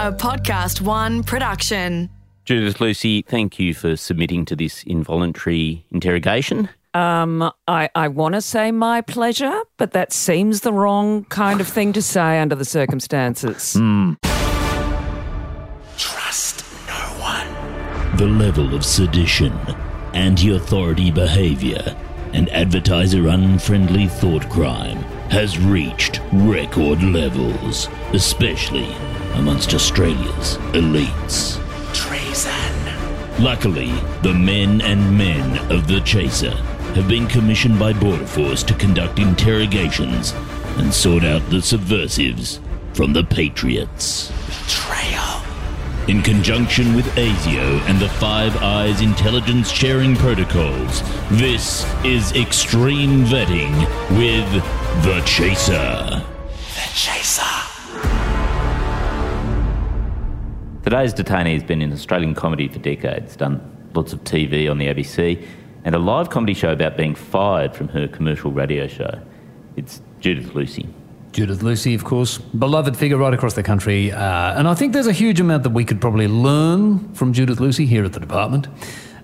a Podcast One production. Judith Lucy, thank you for submitting to this involuntary interrogation. Um, I, I want to say my pleasure, but that seems the wrong kind of thing to say under the circumstances. Trust no one. The level of sedition, anti authority behavior, and advertiser unfriendly thought crime has reached record levels, especially amongst Australia's elites. Treason. Luckily, the men and men of the Chaser have been commissioned by Border Force to conduct interrogations and sort out the subversives from the Patriots. Betrayal. In conjunction with ASIO and the Five Eyes intelligence sharing protocols, this is Extreme Vetting with The Chaser. The Chaser. Today's detainee has been in Australian comedy for decades, done lots of TV on the ABC, and a live comedy show about being fired from her commercial radio show. It's Judith Lucy. Judith Lucy, of course, beloved figure right across the country. Uh, and I think there's a huge amount that we could probably learn from Judith Lucy here at the department.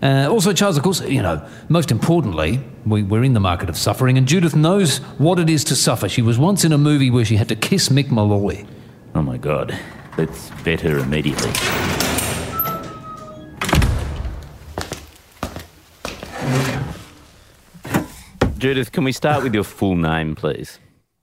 Uh, also, Charles, of course, you know, most importantly, we, we're in the market of suffering, and Judith knows what it is to suffer. She was once in a movie where she had to kiss Mick Molloy. Oh my god, let's vet her immediately. Judith, can we start with your full name, please?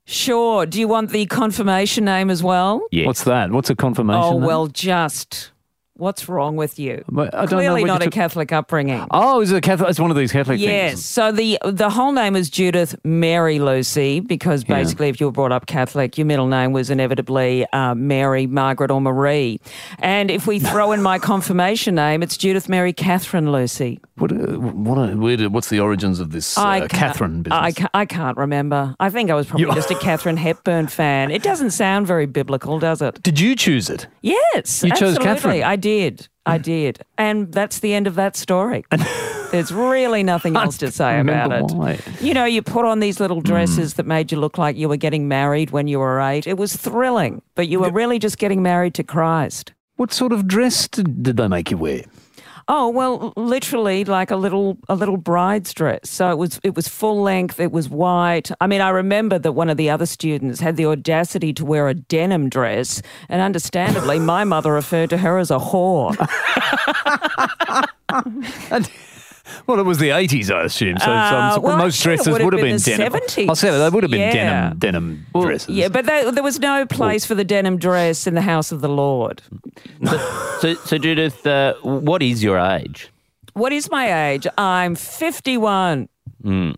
Sure. Do you want the confirmation name as well? Yes. What's that? What's a confirmation? Oh, name? well, just. What's wrong with you? I don't Clearly not a Catholic upbringing. Oh, is it a Catholic? It's one of these Catholic Yes. things. Yes. So the the whole name is Judith Mary Lucy because Yeah. basically, if you were brought up Catholic, your middle name was inevitably uh, Mary, Margaret, or Marie. And if we throw in my confirmation name, it's Judith Mary Catherine Lucy. What, uh, what, where did, what's the origins of this uh, Catherine business? I, ca- I can't remember. I think I was probably just a Katharine Hepburn fan. It doesn't sound very biblical, does it? Did you choose it? Yes, You chose. Catherine. I did. I did. And that's the end of that story. There's really nothing else to say about it. why. Hmm. You know, you put on these little dresses that made you look like you were getting married when you were eight. It was thrilling, but you were really just getting married to Christ. What sort of dress did, did they make you wear? Oh well, literally like a little a little bride's dress. So it was it was full length. It was white. I mean, I remember that one of the other students had the audacity to wear a denim dress, and understandably, my mother referred to her as a whore. Well, it was the 80s, I assume. So, so Uh, so well, most dresses would have been been, denim. 70s. I'll say that. They would have been Yeah. denim denim Well, dresses. Yeah, but there, there was no place for the denim dress in the house of the Lord. So, so Judith, uh, what is your age? What is my age? I'm 51. And,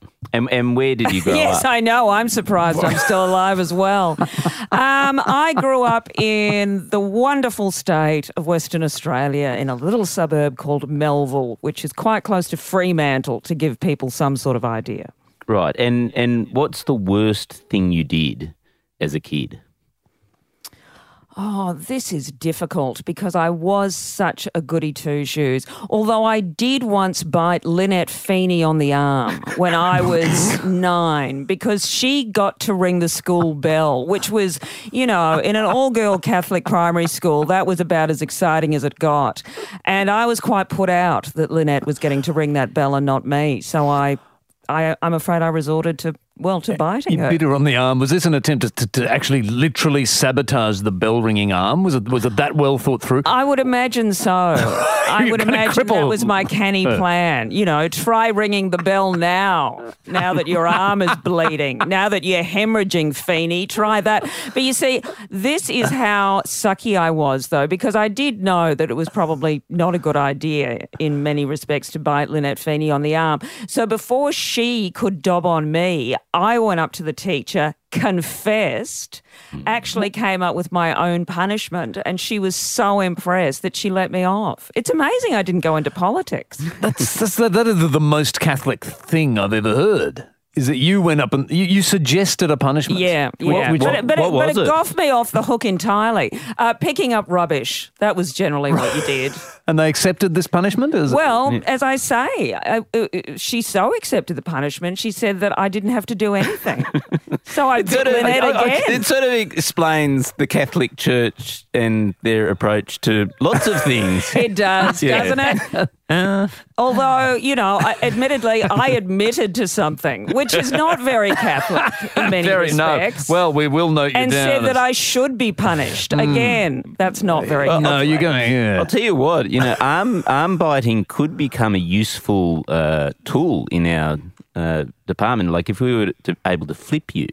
and where did you grow yes, up? I know. I'm surprised I'm still alive as well. Um, I grew up in the wonderful state of Western Australia in a little suburb called Melville, which is quite close to Fremantle to give people some sort of idea. Right. And and what's the worst thing you did as a kid? Oh, this is difficult because I was such a goody two shoes. Although I did once bite Lynette Feeney on the arm when I oh, was nine because she got to ring the school bell, which was, you know, in an all girl Catholic primary school, that was about as exciting as it got. And I was quite put out that Lynette was getting to ring that bell and not me. So I. I, I'm afraid I resorted to, well, to biting You her. bit her on the arm. Was this an attempt to, to, actually literally sabotage the bell ringing arm? Was it was it that well thought through? I would imagine so. I would imagine that was my canny plan. You know, try ringing the bell now. Now that your arm is bleeding, now that you're hemorrhaging, Feeney, try that. But you see, this is how sucky I was, though, because I did know that it was probably not a good idea in many respects to bite Lynette Feeney on the arm. So before she could dob on me, I went up to the teacher, confessed, hmm. actually came up with my own punishment, and she was so impressed that she let me off. It's amazing I didn't go into politics. That's, that's that, that is the most Catholic thing I've ever heard. Is that you went up and you, you suggested a punishment. Yeah, What- yeah. which- but it, but, what it, but it it? got me off the hook entirely. Uh, picking up rubbish. That was generally what you did. and they accepted this punishment? Well, as I say, uh, uh, she so accepted the punishment, she said that I didn't have to do anything. so I Sort did of- it I- I- again. it sort of explains the Catholic Church and their approach to lots of things. It does, Yeah. doesn't it? Although, you know, I, admittedly, I admitted to something, which is not very Catholic in many Very no. Well, we will note you and down. said that I should be punished. Again, that's not very no, Catholic. you're going. Yeah. I'll tell you what, you know, arm arm biting could become a useful uh, tool in our uh, department. Like if we were to able to flip you,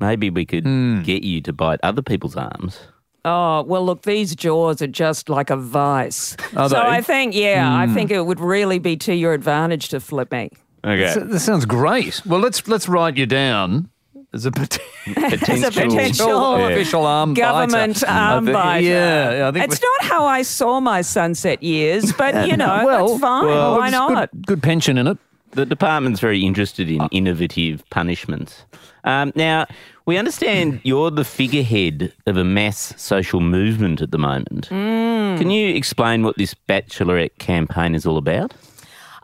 maybe we could Hmm. get you to bite other people's arms. Oh, well, look, these jaws are just like a vice. Are so they? I think, yeah, I Hmm. think it would really be to your advantage to flip me. Okay. So- This sounds great. Well, let's let's write you down as a, pot- As a potential official arm government biter. arm think- biter. Yeah, yeah, I think it's not how I saw my sunset years, but you know, well, that's fine. well, Why not? Good, good pension in it. The department's very interested in innovative punishments. Um, now, we understand you're the figurehead of a mass social movement at the moment. Can you explain what this Bachelorette campaign is all about?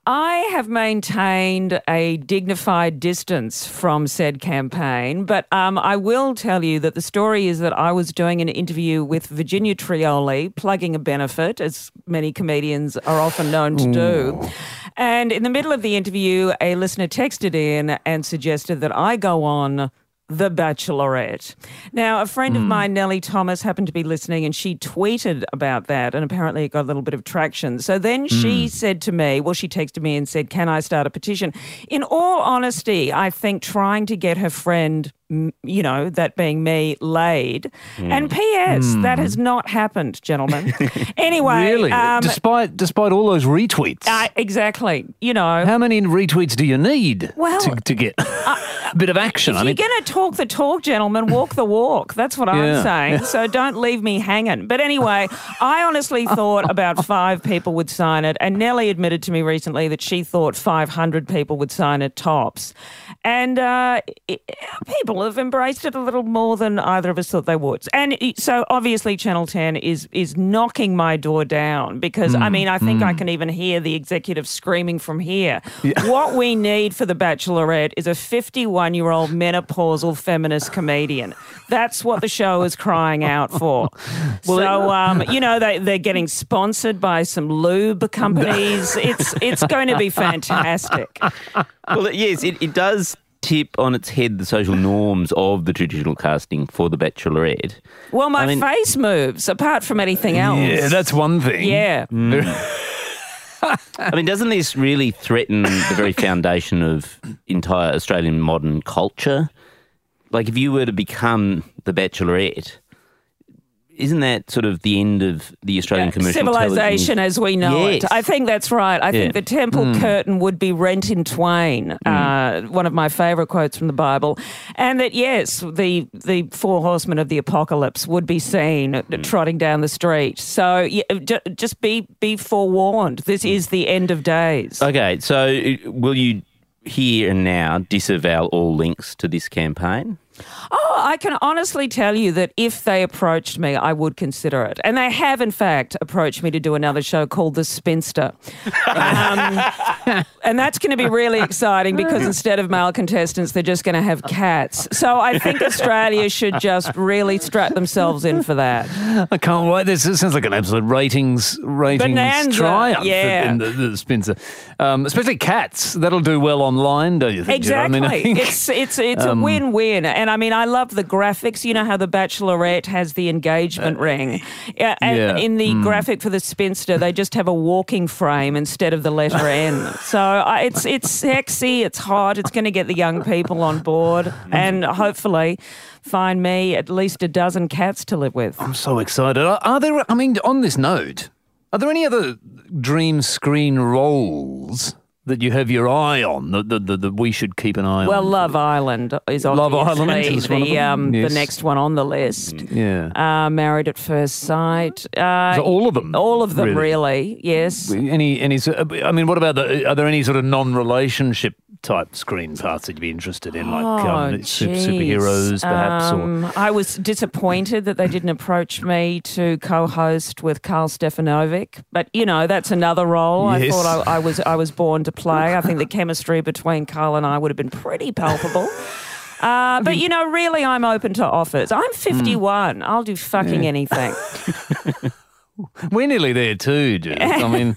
I have maintained a dignified distance from said campaign, but um, I will tell you that the story is that I was doing an interview with Virginia Trioli, plugging a benefit, as many comedians are often known to do. And in the middle of the interview, a listener texted in and suggested that I go on the Bachelorette. Now, a friend of hmm. mine, Nelly Thomas, happened to be listening and she tweeted about that, and apparently it got a little bit of traction. So then she hmm. said to me, well, she texted me and said, Can I start a petition? In all honesty, I think trying to get her friend, you know, that being me, laid. And P.S., that has not happened, gentlemen. anyway. Really, um, despite despite all those retweets. uh, exactly. You know. how many retweets do you need Well, to, to get a bit of action? If I you're mean, going to talk the talk, gentlemen, walk the walk. That's what Yeah. I'm saying. So don't leave me hanging. But anyway, I honestly thought about five people would sign it. And Nelly admitted to me recently that she thought 500 people would sign it tops. And uh, it, people have embraced it a little more than either of us thought they would. And so obviously, Channel 10 is, is knocking my door down because, Mm, I mean, I think I can even hear the executive screaming from here. What we need for The Bachelorette is a 51 year old menopausal feminist comedian. That's what the show is crying out for. so, um, you know, they, they're getting sponsored by some lube companies. It's, it's going to be fantastic. well, yes, it, it does tip on its head the social norms of the traditional casting for The Bachelorette. Well, my I mean- face moves apart from anything else. yeah, that's one thing. Yeah. Mm. I mean, doesn't this really threaten the very foundation of entire Australian modern culture? Like, if you were to become the Bachelorette, isn't that sort of the end of the Australian commercial civilization television? as we know Yes. it. I think that's right. I Yeah. think the temple curtain would be rent in twain. Uh, one of my favourite quotes from the Bible, and that yes, the the four horsemen of the apocalypse would be seen trotting down the street. So yeah, ju- just be be forewarned. This is the end of days. Okay, so uh, will you here and now disavow all links to this campaign? Oh, I can honestly tell you that if they approached me, I would consider it. And they have, in fact, approached me to do another show called The Spinster. Um, and that's going to be really exciting because instead of male contestants, they're just going to have cats. So I think Australia should just really strap themselves in for that. I can't wait. This, sounds like an absolute ratings ratings Bonanza, triumph yeah. in the, the Spinster. Um, especially cats. That'll do well online, don't you think? Exactly. I mean, I think- it's it's it's a win-win. And I mean, I love the graphics. You know how the Bachelorette has the engagement uh, ring. Yeah, and yeah. in the hmm. graphic for the spinster, they just have a walking frame instead of the letter N. So I it's it's sexy, it's hot, it's going to get the young people on board and hopefully find me at least a dozen cats to live with. I'm so excited. Are, are there? I mean, on this note, are there any other dream screen roles that you have your eye on that, that, that, that we should keep an eye Well, on? Well, Love Island is Love Island is the um, Yes. the next one on the list. yeah. Uh, Married at First Sight. Uh, So all of them? All of them, Really? really. Yes. Any any? I mean, what about the? Are there any sort of non-relationship type screen parts that you'd be interested in, like Oh, um, su- geez. superheroes, perhaps? or Um, I was disappointed that they didn't approach me to co-host with Karl Stefanovic, but you know that's another role. I thought I, I was I was born to play. I think the chemistry between Karl and I would have been pretty palpable. Uh, but you know, really, I'm open to offers. I'm 51. I'll do fucking anything. we're nearly there too, Judith. I mean,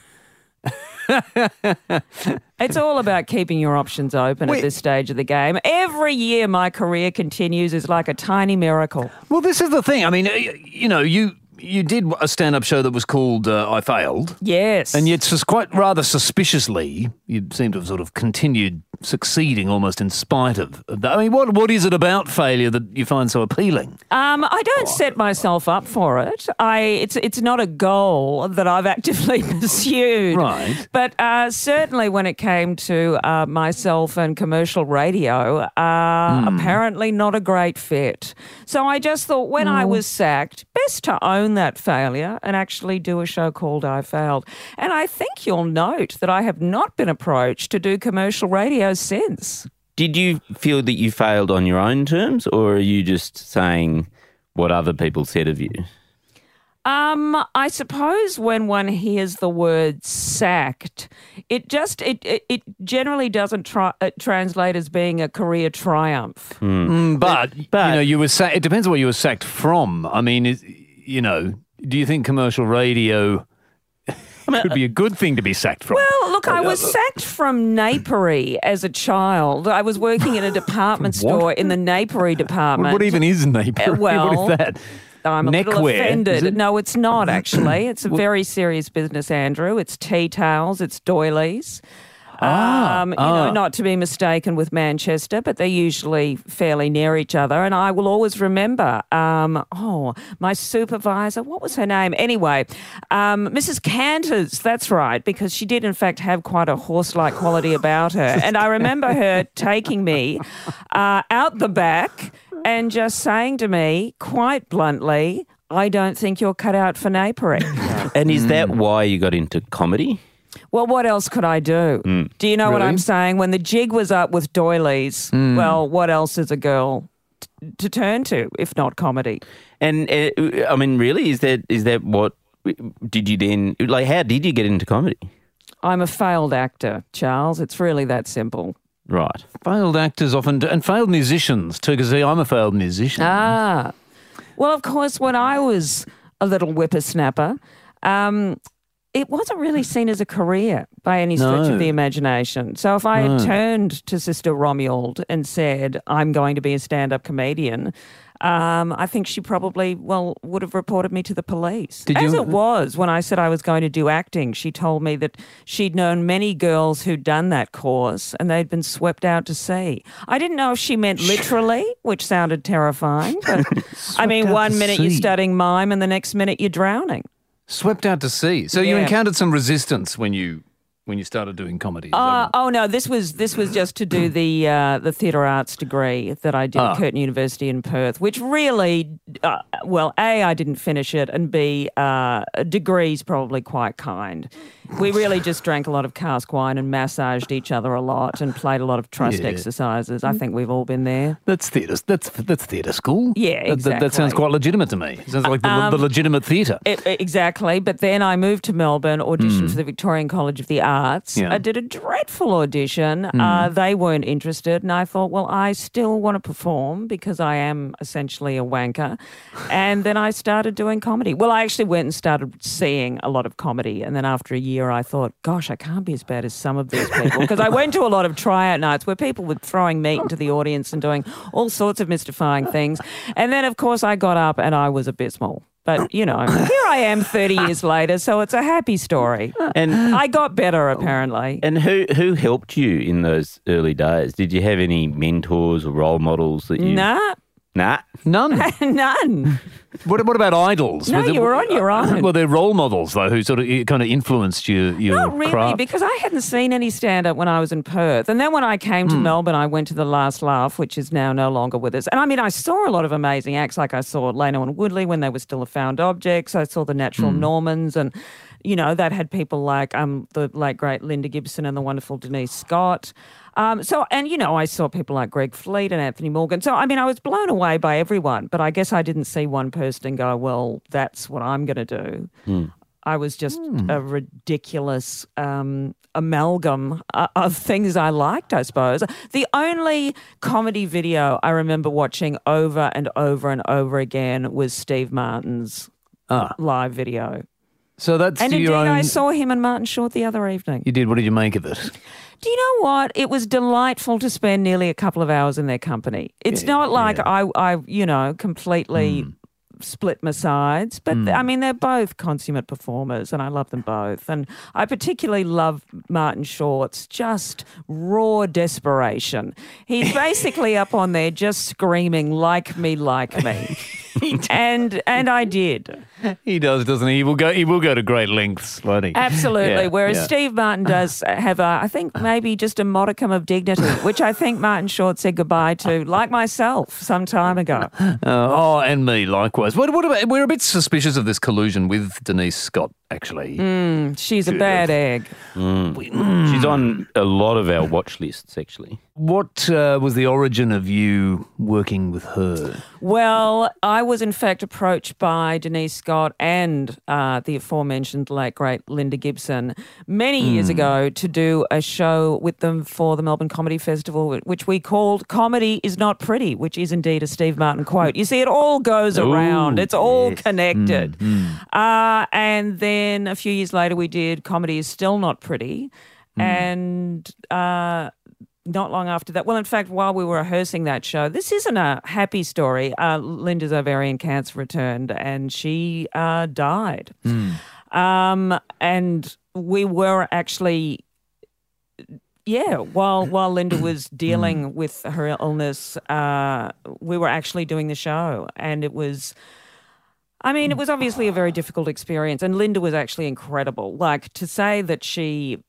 It's all about keeping your options open at this stage of the game. Every year, my career continues is like a tiny miracle. well, this is the thing. I mean, you know, you you did a stand-up show that was called uh, "I Failed." Yes, And yet, just quite rather suspiciously, you seem to have sort of continued succeeding almost in spite of that. I mean, what what is it about failure that you find so appealing? Um, I don't set myself up for it. I it's it's not a goal that I've actively pursued. Right. But uh, certainly when it came to uh, myself and commercial radio, uh, apparently not a great fit. So I just thought when I was sacked, best to own that failure and actually do a show called I Failed. And I think you'll note that I have not been approached to do commercial radio since. Did you feel that you failed on your own terms, or are you just saying what other people said of you? Um, I suppose when one hears the word sacked, it just it it, it generally doesn't try, uh, translate as being a career triumph. But, but- you know, you were sa- it depends on what you were sacked from. I mean, is, you know, do you think commercial radio could be a good thing to be sacked from? Well, look, I was sacked from napery as a child. I was working in a department store in the napery department. what even is napery? Uh, well, what is that? I'm a little Neckwear, is offended. it? No, it's not actually. It's a very serious business, Andrew. It's tea towels, it's doilies. Ah, um, you ah. know, not to be mistaken with Manchester, but they're usually fairly near each other. And I will always remember, um, oh, my supervisor, what was her name? Anyway, um, Mrs. Canters, that's right, because she did, in fact, have quite a horse like quality about her. And I remember her taking me uh, out the back and just saying to me, quite bluntly, I don't think you're cut out for napery. And is that why you got into comedy? Well, what else could I do? Do you know what I'm saying? When the jig was up with doilies, well, what else is a girl t- to turn to if not comedy? And uh, I mean, really, is that is that what did you then like? How did you get into comedy? I'm a failed actor, Charles. It's really that simple. Right. Failed actors often do, and failed musicians too. Because I'm a failed musician. Ah. Well, of course, when I was a little whippersnapper, um, it wasn't really seen as a career by any stretch No. of the imagination. So if I had turned to Sister Romuald and said, I'm going to be a stand up comedian, um, I think she probably, well, would have reported me to the police. Did As you- it was, when I said I was going to do acting, she told me that she'd known many girls who'd done that course and they'd been swept out to sea. I didn't know if she meant literally, which sounded terrifying, but I mean, one minute you're studying mime and the next minute you're drowning. Swept out to sea. So you encountered some resistance when you when you started doing comedy. Uh, oh no, this was this was just to do the uh, the theatre arts degree that I did Ah. at Curtin University in Perth, which really, uh, well, a I didn't finish it, and b uh, a degree's probably quite kind. We really just drank a lot of cask wine and massaged each other a lot and played a lot of trust Yeah. exercises. I think we've all been there. That's theatre. That's that's theatre school. Yeah, That- that, that sounds quite legitimate to me. It sounds like the, the legitimate theatre. Exactly. But then I moved to Melbourne, auditioned for the Victorian College of the Arts. Hmm. Yeah. Hmm. I did a dreadful audition. Uh, they weren't interested. And I thought, well, I still want to perform because I am essentially a wanker. And then I started doing comedy. Well, I actually went and started seeing a lot of comedy. And then after a year, I thought, gosh, I can't be as bad as some of these people. Because I went to a lot of tryout nights where people were throwing meat into the audience and doing all sorts of mystifying things. And then, of course, I got up and I was abysmal. But, you know, here I am 30 years later, so it's a happy story. And I got better, apparently. and who who helped you in those early days? Did you have any mentors or role models that you? Nah, Nah. None. none. what, what about idols? No, there- you were on your own. Well, they're role models though, who sort of kind of influenced your your Not really, craft. because I hadn't seen any stand up when I was in Perth. And then when I came to Melbourne, I went to the Last Laugh, which is now no longer with us. And I mean, I saw a lot of amazing acts, like I saw Lano and Woodley when they were still a found objects. I saw the Natural Hmm. Normans, and, you know, that had people like um, the late, great Lynda Gibson and the wonderful Denise Scott. Um, so, and you know, I saw people like Greg Fleet and Anthony Morgan. So, I mean, I was blown away by everyone, but I guess I didn't see one person and go, well, that's what I'm going to do. I was just a ridiculous um, amalgam uh, of things I liked, I suppose. The only comedy video I remember watching over and over and over again was Steve Martin's Ah. live video. So that's And indeed, own. I saw him and Martin Short the other evening. you did. What did you make of it? Do you know what? It was delightful to spend nearly a couple of hours in their company. It's not like I, I, you know, completely hmm. split my sides, but hmm. I mean, they're both consummate performers and I love them both. And I particularly love Martin Short's just raw desperation. He's basically up on there just screaming, like me, like me. and and I did. He does, doesn't he? He will go. He will go to great lengths, won't he? Absolutely. Yeah, Whereas yeah. Steve Martin does have a, I think maybe just a modicum of dignity, which I think Martin Short said goodbye to, like myself, some time ago. Uh, oh, and me likewise. What, what about? We're a bit suspicious of this collusion with Denise Scott. Actually, She's a bad egg. She's on a lot of our watch lists, actually. What uh, was the origin of you working with her? Well, I was in fact approached by Denise Scott and uh, the aforementioned late great Lynda Gibson many years ago to do a show with them for the Melbourne Comedy Festival, which we called "Comedy Is Not Pretty," which is indeed a Steve Martin quote. You see, it all goes around; it's all connected. Uh, and then a few years later, we did "Comedy Is Still Not Pretty," and. Uh, not long after that, well, in fact, while we were rehearsing that show, this isn't a happy story. Uh, Lynda's ovarian cancer returned and she uh, died. Um, and we were actually, yeah, while while Lynda was dealing with her illness, uh, we were actually doing the show, and it was. I mean, it was obviously a very difficult experience, and Lynda was actually incredible. Like to say that she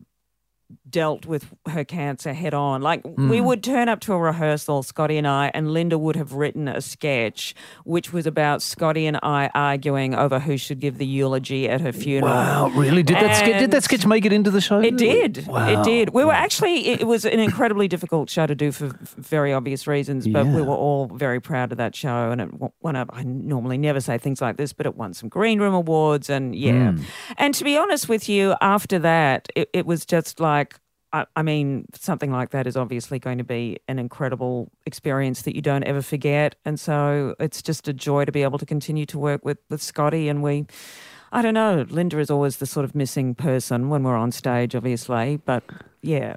dealt with her cancer head on. Like we would turn up to a rehearsal, Scotty and I, and Lynda would have written a sketch which was about Scotty and I arguing over who should give the eulogy at her funeral. Wow, really? Did that sketch, did that sketch make it into the show? It did. Wow. It did. We were actually, it was an incredibly difficult show to do for very obvious reasons, but we were all very proud of that show. And it won up, I normally never say things like this, but it won some Green Room Awards. And yeah. Hmm. And to be honest with you, after that, it, it was just like, I, I mean, something like that is obviously going to be an incredible experience that you don't ever forget. And so it's just a joy to be able to continue to work with, with Scotty. And we, I don't know, Lynda is always the sort of missing person when we're on stage, obviously. But yeah.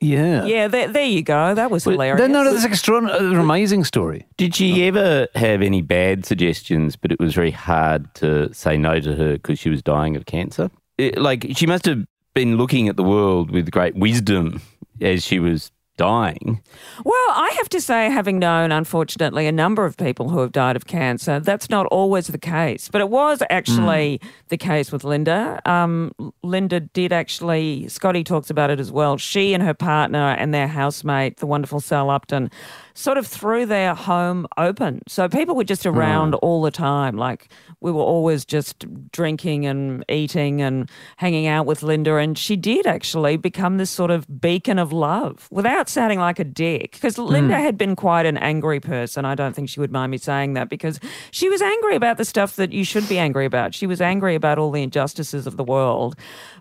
Yeah. Yeah, there, there you go. That was hilarious. No, no, that's an extraordinary, an uh, amazing story. Did she oh. ever have any bad suggestions, but it was very hard to say no to her because she was dying of cancer? It- like, she must have been looking at the world with great wisdom as she was dying. Well, I have to say, having known, unfortunately, a number of people who have died of cancer, that's not always the case. But it was actually the case with Lynda. Um, Lynda did actually, Scotty talks about it as well. She and her partner and their housemate, the wonderful Sal Upton, sort of threw their home open. So people were just around hmm. all the time. Like we were always just drinking and eating and hanging out with Lynda. And she did actually become this sort of beacon of love without sounding like a dick. Because hmm. Lynda had been quite an angry person. I don't think she would mind me saying that because she was angry about the stuff that you should be angry about. She was angry about all the injustices of the world.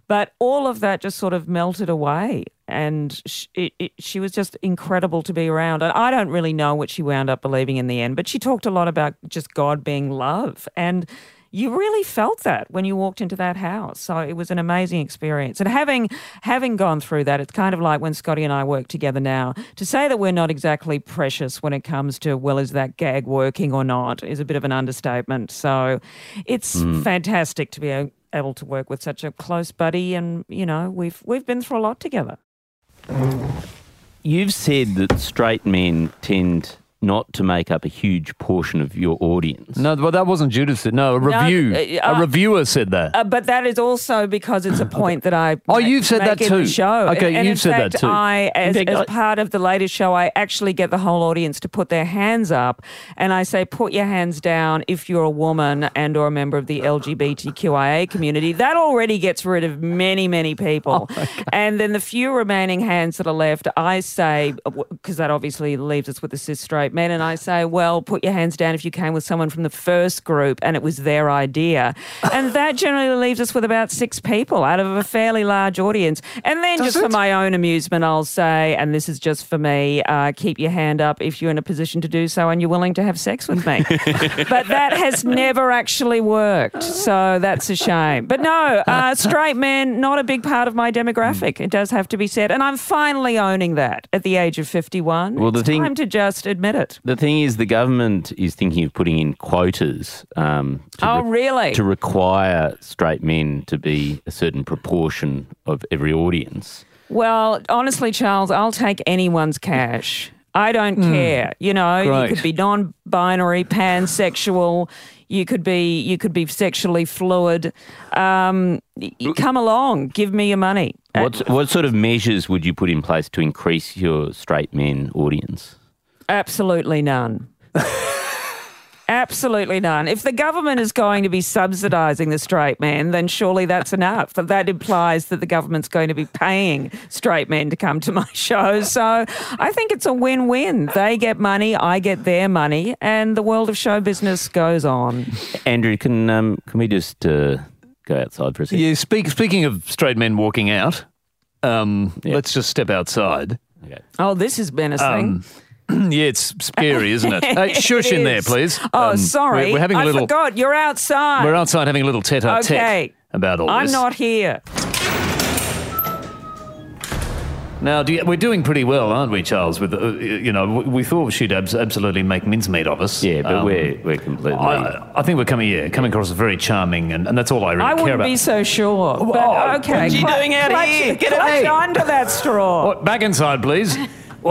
But all of that just sort of melted away. And sh it, it, she was just incredible to be around. And I don't really know what she wound up believing in the end, but she talked a lot about just God being love. And you really felt that when you walked into that house. So it was an amazing experience. And having having gone through that, it's kind of like when Scotty and I work together now. To say that we're not exactly precious when it comes to well, is that gag working or not, is a bit of an understatement. So it's hmm. fantastic to be able to work with such a close buddy, and you know we've we've been through a lot together. You've said that straight men tend not to make up a huge portion of your audience. No, well, that wasn't Judith. said- No, a review. uh, a reviewer said that. Uh, but that is also because it's a point that I Oh, ma- you've said make that in the too. show. Okay, and, and you've in said that too. I, as, fact, as I- part of the latest show, I actually get the whole audience to put their hands up, and I say, "Put your hands down if you're a woman and or a member of the LGBTQIA community." That already gets rid of many, many people. Oh, and then the few remaining hands that are left, I say, because that obviously leaves us with the cis straight men, and I say, "Well, put your hands down if you came with someone from the first group and it was their idea," and that generally leaves us with about six people out of a fairly large audience. And then, just for my own amusement, I'll say, and this is just for me, uh, keep your hand up if you're in a position to do so and you're willing to have sex with me. but that has never actually worked, so that's a shame. But no, uh, straight men not a big part of my demographic. It does have to be said, and I'm finally owning that at the age of 51. Well, the it's thing- time to just admit it. The thing is, the government is thinking of putting in quotas. Um, to Oh, really? To require straight men to be a certain proportion of every audience. Well, honestly, Charles, I'll take anyone's cash. I don't care. You know, Great. you could be non-binary, pansexual. You could be you could be sexually fluid. Um, come along, give me your money. Uh, What, what sort of measures would you put in place to increase your straight men audience? Absolutely none. Absolutely none. If the government is going to be subsidising the straight man, then surely that's enough. But that implies that the government's going to be paying straight men to come to my show. So I think it's a win win. They get money, I get their money, and the world of show business goes on. Andrew, can um, can we just uh, go outside for a second? Yeah, speak, speaking of straight men walking out, um, Yeah. let's just step outside. Okay. Oh, this is menacing. yeah, it's scary, isn't it? Hey, shush It in there, please. Oh, Um, sorry. We're, we're having a I little. forgot. You're outside. We're outside having a little tete-a-tete Okay. about all I'm this. not here. Now, do you, we're doing pretty well, aren't we, Charles? With uh, you know, we, we thought she'd abs- absolutely make mincemeat of us. Yeah, but Um, we're we're completely. I, I think we're coming, yeah, coming across as very charming, and, and that's all I really I care about. I wouldn't be so sure. But Oh, okay. what are you cl- doing out clutch, here? Get clutch away. onto that straw. Oh, back inside, please.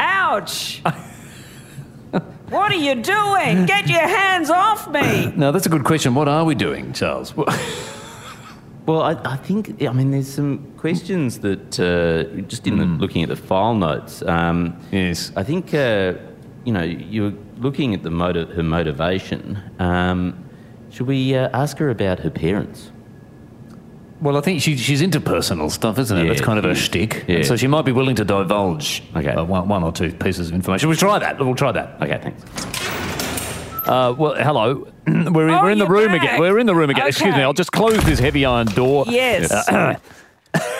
Ouch. what are you doing? Get your hands off me. now, that's a good question. What are we doing, Charles? Well, I, I think I mean there's some questions that uh, just in the, looking at the file notes. Um, Yes. I think uh, you know you're looking at the motive, her motivation. Um, should we uh, ask her about her parents? Well, I think she, she's into personal stuff, isn't it? Yeah, That's kind of her yeah. shtick. Yeah. So she might be willing to divulge Okay. uh, one, one or two pieces of information. We'll try that. We'll try that. Okay, thanks. Uh, well, hello. we're in, Oh, we're in the room back. again. We're in the room again. Excuse me. I'll just close this heavy iron door. Yes.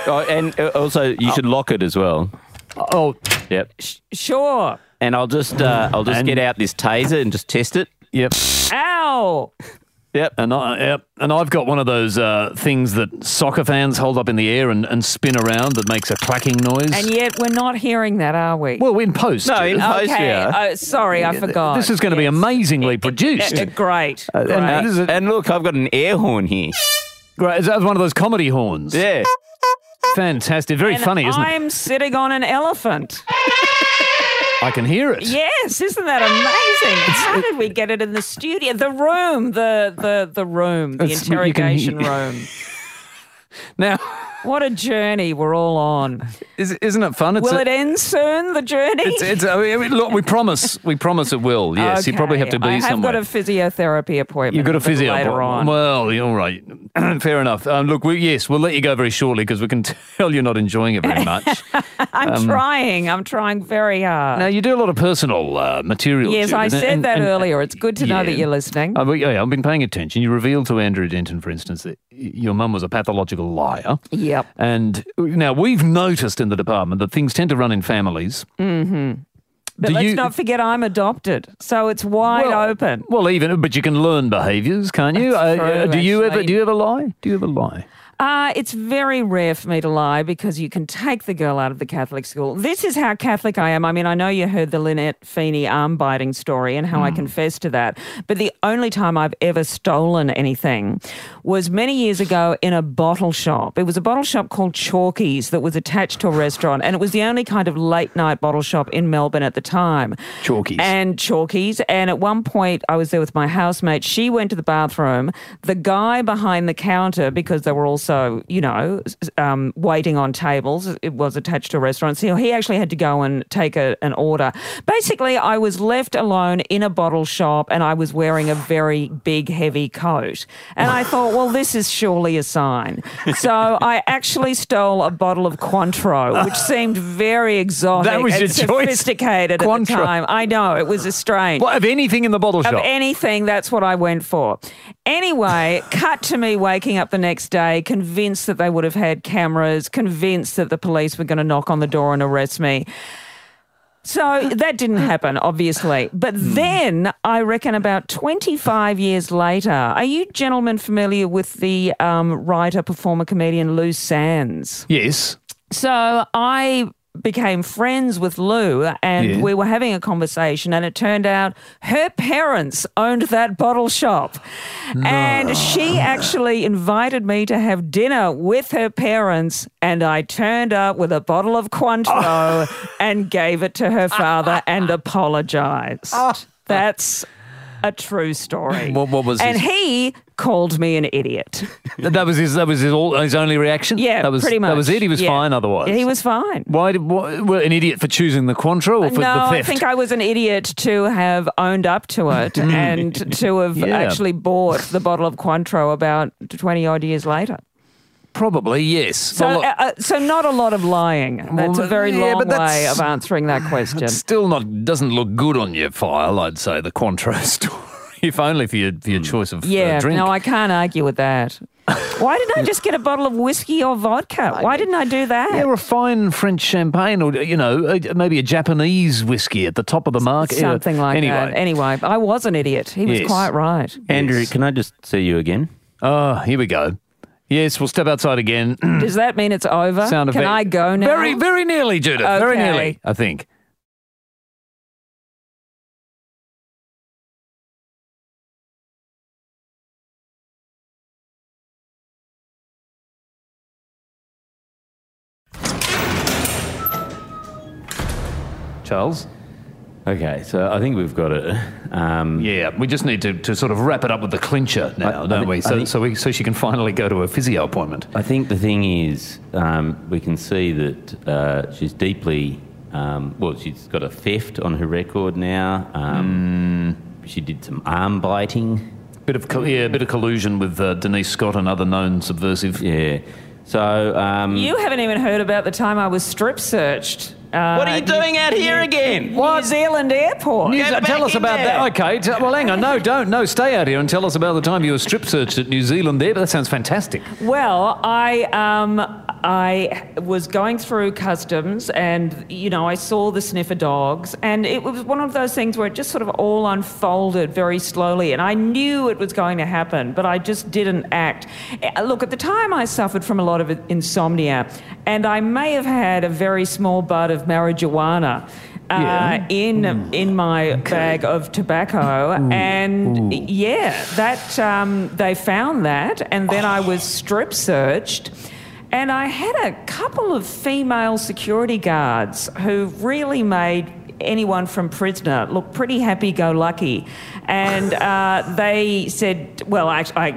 Oh, and uh, also you should lock it as well. Oh, Yep. sure. And I'll just uh, I'll just And- get out this taser and just test it. yep. Ow. Yep. And I, yep. And I've got one of those uh, things that soccer fans hold up in the air and, and spin around that makes a clacking noise. And yet we're not hearing that, are we? well, we're in post. No, in Judith. post. okay. we. Oh, sorry, I forgot. This is going to be amazingly produced. Uh, uh, great. and great. is a- And look, I've got an air horn here. Great. Is that one of those comedy horns? Yeah. Fantastic. Very And funny, isn't it? I'm sitting on an elephant. I can hear it. Yes, isn't that amazing? How did we get it in the studio? The room, the the the room, the It's- interrogation room. Now, What a journey we're all on. is, isn't it fun? It's Will a- it end soon? The journey. It's, it's, I mean, look, we promise. We promise it will. Yes, you probably have to be somewhere. I have somewhere. got a physiotherapy appointment. You've got a physio later appointment. on. Well, you're all right. Fair enough. Um, look, we, yes, we'll let you go very shortly because we can tell you're not enjoying it very much. I'm trying. I'm trying very hard. now, you do a lot of personal uh, material. yes, I said and- that and- earlier. It's good to know that you're listening. Well, yeah, I've been paying attention. You revealed to Andrew Denton, for instance, that your mum was a pathological liar. Yep. And now we've noticed in the department that things tend to run in families. But do let's you- not forget I'm adopted, so it's wide well, open. Well, even but you can learn behaviours, can't you? That's Uh, do you ever do you ever lie? Do you ever lie? Uh, it's very rare for me to lie because you can take the girl out of the Catholic school. This is how Catholic I am. I mean, I know you heard the Lynette Feeney arm biting story and how I confess to that, but the only time I've ever stolen anything was many years ago in a bottle shop. It was a bottle shop called Chalkies that was attached to a restaurant, and it was the only kind of late night bottle shop in Melbourne at the time. Chalkies. And Chalkies. And at one point, I was there with my housemate. She went to the bathroom. The guy behind the counter, because they were also, you know, um, waiting on tables, it was attached to a restaurant. So he actually had to go and take a, an order. Basically, I was left alone in a bottle shop and I was wearing a very big, heavy coat. And I thought, well, this is surely a sign. So I actually stole a bottle of Cointreau, which seemed very exotic That was and your choice? sophisticated at the time. I know, it was a strange What, of anything in the bottle shop? of anything, that's what I went for. Anyway, cut to me waking up the next day, convinced that they would have had cameras, convinced that the police were going to knock on the door and arrest me. So that didn't happen, obviously. But then I reckon about 25 years later, are you gentlemen familiar with the um, writer, performer, comedian Lou Sanz? yes. So I became friends with Lou and Yeah. we were having a conversation and it turned out her parents owned that bottle shop. And she actually invited me to have dinner with her parents and I turned up with a bottle of Cointreau and gave it to her father and apologized. That's a true story. What- what was and his- he called me an idiot. That was his. That was his, all, his only reaction. Yeah, that was pretty much. That was it. He was Yeah. fine. Otherwise, He was fine. Why did what, well, an idiot for choosing the Cointreau or for no, the I think I was an idiot to have owned up to it and to have Yeah. actually bought the bottle of Cointreau about 20 odd years later. Probably yes. So, Well, uh, uh, so not a lot of lying. That's a very yeah, long way of answering that question. still not doesn't look good on your file. I'd say the Cointreau story, if only for your for your choice of uh, Yeah, drink. no, I can't argue with that. Why didn't I just get a bottle of whiskey or vodka? Why didn't I do that? yeah, or a fine French champagne, or you know, maybe a Japanese whiskey at the top of the market. Something like anyway. that. Anyway, I was an idiot. He was Yes. quite right. Andrew, can I just see you again? Oh, here we go. Yes, we'll step outside again. Does that mean it's over? Sound Can effect. I go now? Very, very nearly, Judith. Very nearly, I think. Charles? Okay, so I think we've got it. Um, Yeah, we just need to, to sort of wrap it up with the clincher now, I- I don't thi- we? So, think- so, we? so she can finally go to a physio appointment. I think the thing is, um, we can see that uh, she's deeply, um, well, she's got a theft on her record now. Um, She did some arm biting. Bit of co- yeah, a bit of collusion with uh, Denise Scott and other known subversive. Yeah. So, um, You haven't even heard about the time I was strip searched. Uh, what are you doing out here again? New Zealand airport. News- Get back tell us about there. that. Okay, t- well, hang on. No, don't. No, stay out here and tell us about the time you were strip searched at New Zealand there. But that sounds fantastic. Well, I um, I was going through customs, and you know, I saw the sniffer dogs, and it was one of those things where it just sort of all unfolded very slowly, and I knew it was going to happen, but I just didn't act. Uh, Look, at the time, I suffered from a lot of insomnia, and I may have had a very small bud of marijuana. Uh, Yeah. in in my bag of tobacco, and yeah, that um, they found that, and then I was strip searched, and I had a couple of female security guards who really made anyone from prisoner look pretty happy-go-lucky, and uh, they said, well, I, I,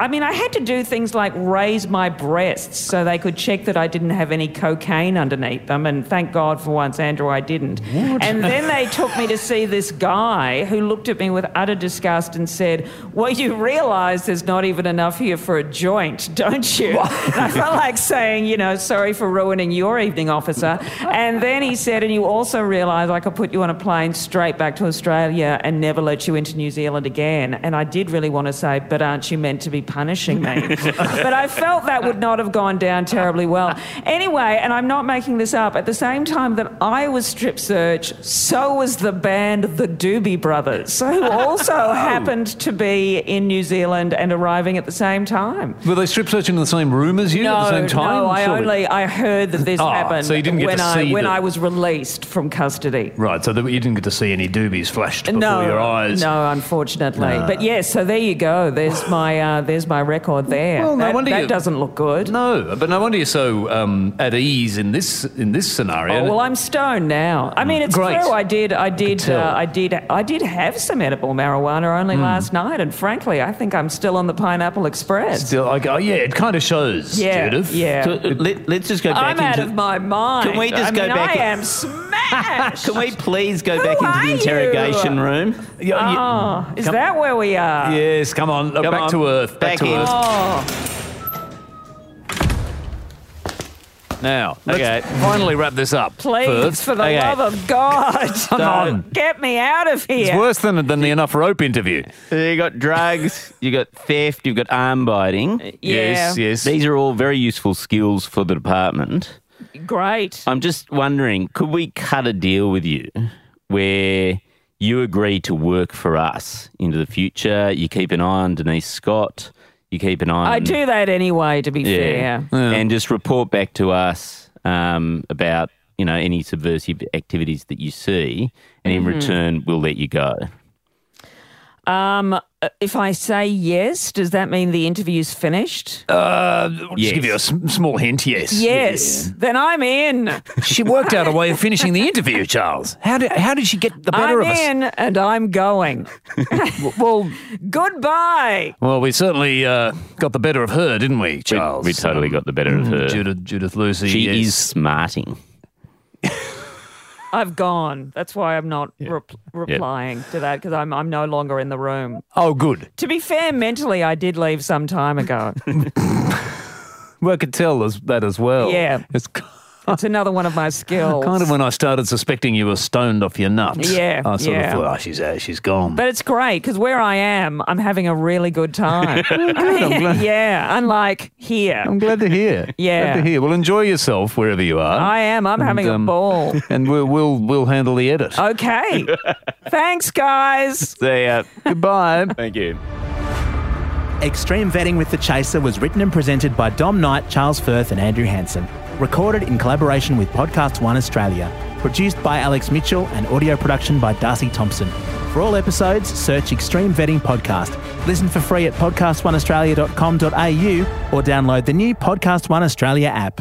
I mean, I had to do things like raise my breasts so they could check that I didn't have any cocaine underneath them, and thank God for once, Andrew, I didn't. And then they took me to see this guy who looked at me with utter disgust and said, Well, you realise there's not even enough here for a joint, don't you? And I felt like saying, You know, sorry for ruining your evening, officer. And then he said, And you also realise I could put you on a plane straight back to Australia and never let you into New Zealand again. And I did really want to say, but aren't you meant to be punishing me? but I felt that would not have gone down terribly well. Anyway, and I'm not making this up, at the same time that I was strip searched, so was the band The Doobie Brothers, who also happened to be in New Zealand and arriving at the same time. Were they strip searching in the same room as you No, at the same time? no, I Surely. only I heard that this Ah, happened so you didn't get when to I see when the- I was released from custody. Right, so you didn't get to see any doobies flashed before no, your eyes. no, unfortunately. But yes, so there you go. There's my uh, there's my record there. Well, no that wonder that you- doesn't look good. No, but no wonder you're so um, at ease in this in this scenario. Oh, well, I'm stoned now. I mean, it's Great. true. I did, I did, tell. uh, I did, I did have some edible marijuana only Hmm. last night, and frankly, I think I'm still on the Pineapple Express. Still, I go, yeah, it kind of shows, yeah, Judith. yeah. So, uh, let, let's just go back I'm out into. of my mind. Can we just I go mean, back I in- am smashed. Can we please go Who back into are the you? interrogation room? Yeah, yeah. Oh, is that where we are? Yes, come on, look, Come back on, to earth. Back, back to in. earth. Oh, Now, let's Okay. finally wrap this up. please, Firth. for the Okay. love of God, Come on. get me out of here. It's worse than, than the enough rope interview. So you got drugs, you got theft, you've got arm biting. Yeah. Yes, yes. These are all very useful skills for the department. Great. I'm just wondering, could we cut a deal with you where you agree to work for us into the future? You keep an eye on Denise Scott. You keep an eye on. I do that anyway, to be Yeah. fair. And just report back to us um, about you know any subversive activities that you see, and Mm-hmm. in return, we'll let you go. Um, uh, if I say yes, does that mean the interview's finished? Uh, I'll just give you a s- small hint, yes. yes. Then I'm in. She worked out a way of finishing the interview, Charles. How did, how did she get the better I'm of us? in and I'm going. Well, Goodbye. well, we certainly uh, got the better of her, didn't we, We, Charles? we totally got the better of her. Judith, Judith Lucy. She yes. is smarting. I've gone. That's why I'm not rep- replying to that because I'm I'm no longer in the room. Oh, good. To be fair, mentally I did leave some time ago. Well, I could tell as, that as well. Yeah. It's It's another one of my skills. kind of when I started suspecting you were stoned off your nuts. Yeah, I sort yeah. of thought, oh, she's out, she's gone. But it's great because where I am, I'm having a really good time. good, yeah, unlike here. I'm glad to hear. Yeah. Glad to hear. Well, enjoy yourself wherever you are. I am. I'm having um, a ball. and we'll, we'll, we'll handle the edit. Okay. Thanks, guys. See ya. Goodbye. Thank you. Extreme Vetting with the Chaser was written and presented by Dom Knight, Charles Firth, and Andrew Hansen. Recorded in collaboration with Podcast One Australia. Produced by Alex Mitchell and audio production by Darcy Thompson. For all episodes, search Extreme Vetting Podcast. Listen for free at podcastoneaustralia.com.au or download the new Podcast One Australia app.